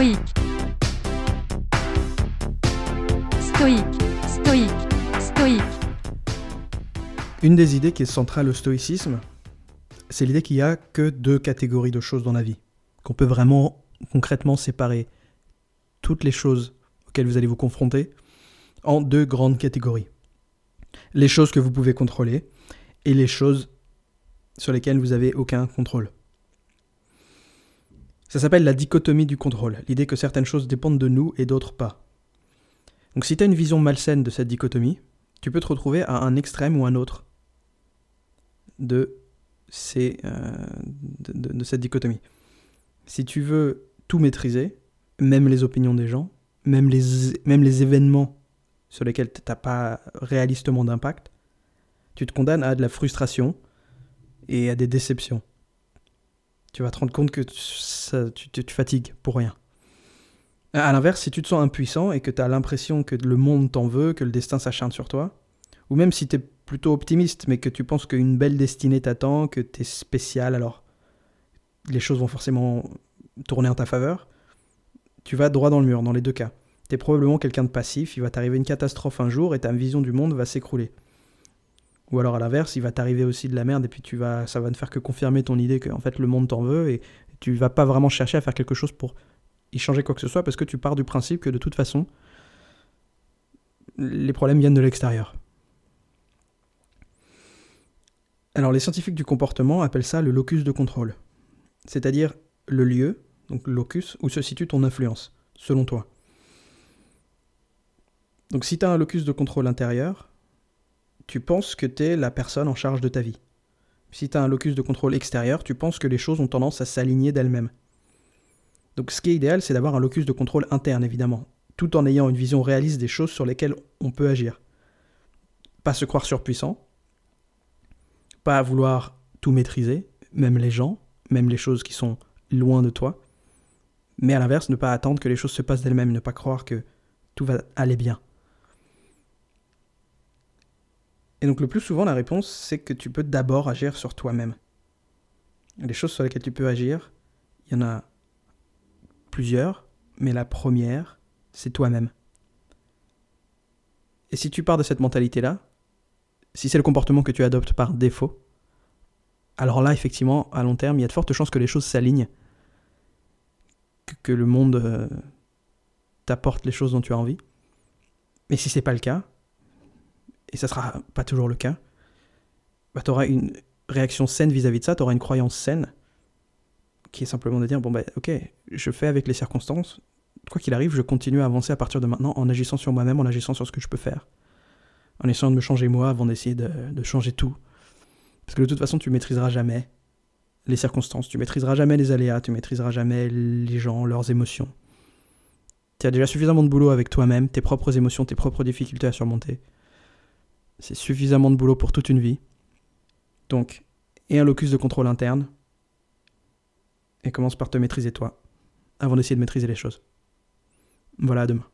stoïque, stoïque, stoïque, stoïque. Une des idées qui est centrale au stoïcisme, c'est l'idée qu'il n'y a que deux catégories de choses dans la vie, qu'on peut vraiment concrètement séparer toutes les choses auxquelles vous allez vous confronter en deux grandes catégories. Les choses que vous pouvez contrôler et les choses sur lesquelles vous n'avez aucun contrôle. Ça s'appelle la dichotomie du contrôle, l'idée que certaines choses dépendent de nous et d'autres pas. Donc si tu as une vision malsaine de cette dichotomie, tu peux te retrouver à un extrême ou un autre de, euh, de, cette dichotomie. Si tu veux tout maîtriser, même les opinions des gens, même les, même les événements sur lesquels tu n'as pas réalistement d'impact, tu te condamnes à de la frustration et à des déceptions tu vas te rendre compte que tu, tu, fatigues pour rien. À l'inverse, si tu te sens impuissant et que tu as l'impression que le monde t'en veut, que le destin s'acharne sur toi, ou même si tu es plutôt optimiste mais que tu penses qu'une belle destinée t'attend, que tu es spécial, alors les choses vont forcément tourner en ta faveur, tu vas droit dans le mur dans les deux cas. Tu es probablement quelqu'un de passif, il va t'arriver une catastrophe un jour et ta vision du monde va s'écrouler. Ou alors à l'inverse, il va t'arriver aussi de la merde et puis tu vas, ça va ne faire que confirmer ton idée que fait le monde t'en veut et tu vas pas vraiment chercher à faire quelque chose pour y changer quoi que ce soit parce que tu pars du principe que de toute façon les problèmes viennent de l'extérieur. Alors les scientifiques du comportement appellent ça le locus de contrôle, c'est-à-dire le lieu, donc le locus, où se situe ton influence, selon toi. Donc si tu as un locus de contrôle intérieur, tu penses que tu es la personne en charge de ta vie. Si tu as un locus de contrôle extérieur, tu penses que les choses ont tendance à s'aligner d'elles-mêmes. Donc ce qui est idéal, c'est d'avoir un locus de contrôle interne, évidemment, tout en ayant une vision réaliste des choses sur lesquelles on peut agir. Pas se croire surpuissant, pas vouloir tout maîtriser, même les gens, même les choses qui sont loin de toi, mais à l'inverse, ne pas attendre que les choses se passent d'elles-mêmes, ne pas croire que tout va aller bien. Et donc le plus souvent, la réponse, c'est que tu peux d'abord agir sur toi-même. Les choses sur lesquelles tu peux agir, il y en a plusieurs, mais la première, c'est toi-même. Et si tu pars de cette mentalité-là, si c'est le comportement que tu adoptes par défaut, alors là, effectivement, à long terme, il y a de fortes chances que les choses s'alignent, que, le monde euh, t'apporte les choses dont tu as envie. Mais si c'est pas le cas, et ça sera pas toujours le cas, bah, tu auras une réaction saine vis-à-vis de ça, tu auras une croyance saine, qui est simplement de dire, bon bah ok, je fais avec les circonstances, quoi qu'il arrive, je continue à avancer à partir de maintenant en agissant sur moi-même, en agissant sur ce que je peux faire, en essayant de me changer moi avant d'essayer de, changer tout. Parce que de toute façon, tu maîtriseras jamais les circonstances, tu maîtriseras jamais les aléas, tu maîtriseras jamais les gens, leurs émotions. Tu as déjà suffisamment de boulot avec toi-même, tes propres émotions, tes propres difficultés à surmonter. C'est suffisamment de boulot pour toute une vie. Donc, et un locus de contrôle interne. Et commence par te maîtriser toi, avant d'essayer de maîtriser les choses. Voilà, à demain.